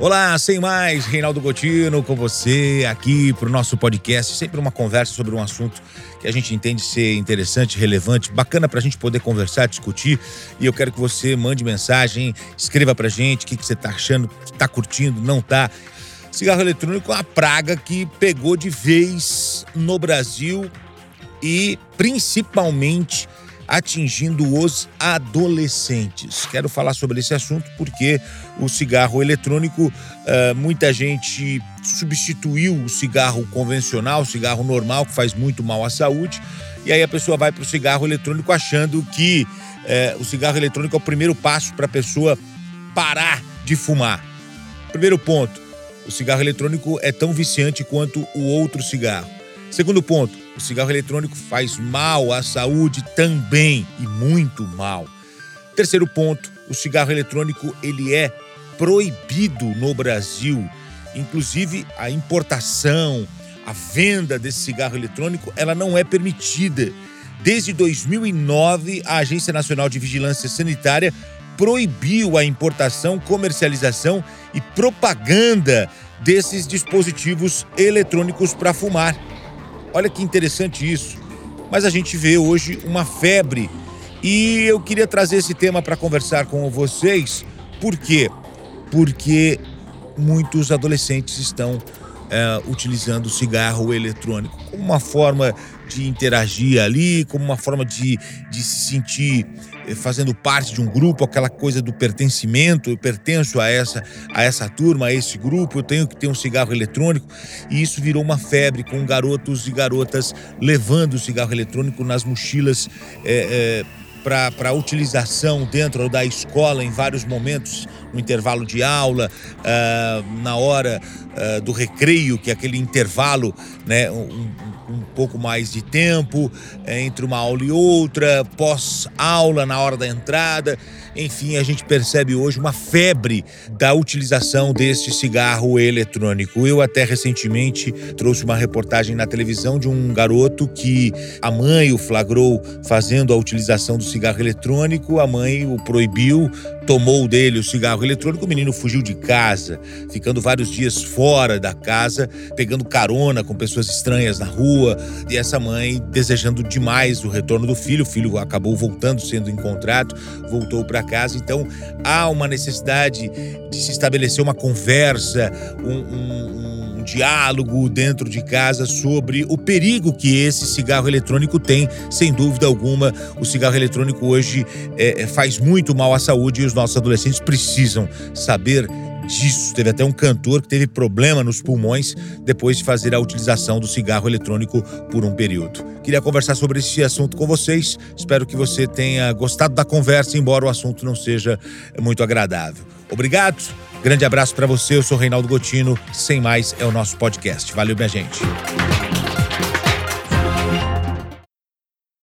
Olá, sem mais, Reinaldo Gotino com você aqui para o nosso podcast. Sempre uma conversa sobre um assunto que a gente entende ser interessante, relevante, bacana para a gente poder conversar, discutir. E eu quero que você mande mensagem, escreva para gente o que, que você está achando, está curtindo, não está. Cigarro eletrônico é uma praga que pegou de vez no Brasil e principalmente atingindo os adolescentes. Quero falar sobre esse assunto porque o cigarro eletrônico, uh, muita gente substituiu o cigarro convencional, o cigarro normal, que faz muito mal à saúde, e aí a pessoa vai para o cigarro eletrônico achando que uh, o cigarro eletrônico é o primeiro passo para a pessoa parar de fumar. Primeiro ponto, o cigarro eletrônico é tão viciante quanto o outro cigarro. Segundo ponto, o cigarro eletrônico faz mal à saúde também e muito mal. Terceiro ponto, o cigarro eletrônico ele é proibido no Brasil. Inclusive a importação, a venda desse cigarro eletrônico, ela não é permitida. Desde 2009, a Agência Nacional de Vigilância Sanitária proibiu a importação, comercialização e propaganda desses dispositivos eletrônicos para fumar. Olha que interessante isso. Mas a gente vê hoje uma febre e eu queria trazer esse tema para conversar com vocês. Por quê? Porque muitos adolescentes estão é, utilizando cigarro eletrônico como uma forma de interagir ali, como uma forma de, de se sentir eh, fazendo parte de um grupo, aquela coisa do pertencimento, eu pertenço a essa, a essa turma, a esse grupo, eu tenho que ter um cigarro eletrônico, e isso virou uma febre com garotos e garotas levando o cigarro eletrônico nas mochilas é, é, para utilização dentro da escola em vários momentos, no intervalo de aula, uh, na hora uh, do recreio, que é aquele intervalo, né, um, um pouco mais de tempo é, entre uma aula e outra, pós-aula, na hora da entrada. Enfim, a gente percebe hoje uma febre da utilização deste cigarro eletrônico. Eu até recentemente trouxe uma reportagem na televisão de um garoto que a mãe o flagrou fazendo a utilização do cigarro eletrônico, a mãe o proibiu, tomou dele o cigarro eletrônico, o menino fugiu de casa, ficando vários dias fora da casa, pegando carona com pessoas estranhas na rua, e essa mãe desejando demais o retorno do filho. O filho acabou voltando, sendo encontrado, voltou para casa. Então há uma necessidade de se estabelecer uma conversa, um, um, diálogo dentro de casa sobre o perigo que esse cigarro eletrônico tem. Sem dúvida alguma, o cigarro eletrônico hoje é, faz muito mal à saúde e os nossos adolescentes precisam saber disso. Teve até um cantor que teve problema nos pulmões depois de fazer a utilização do cigarro eletrônico por um período. Queria conversar sobre esse assunto com vocês. Espero que você tenha gostado da conversa, embora o assunto não seja muito agradável. Obrigado. Grande abraço para você. Eu sou Reinaldo Gotino. Sem mais é o nosso podcast. Valeu, minha gente.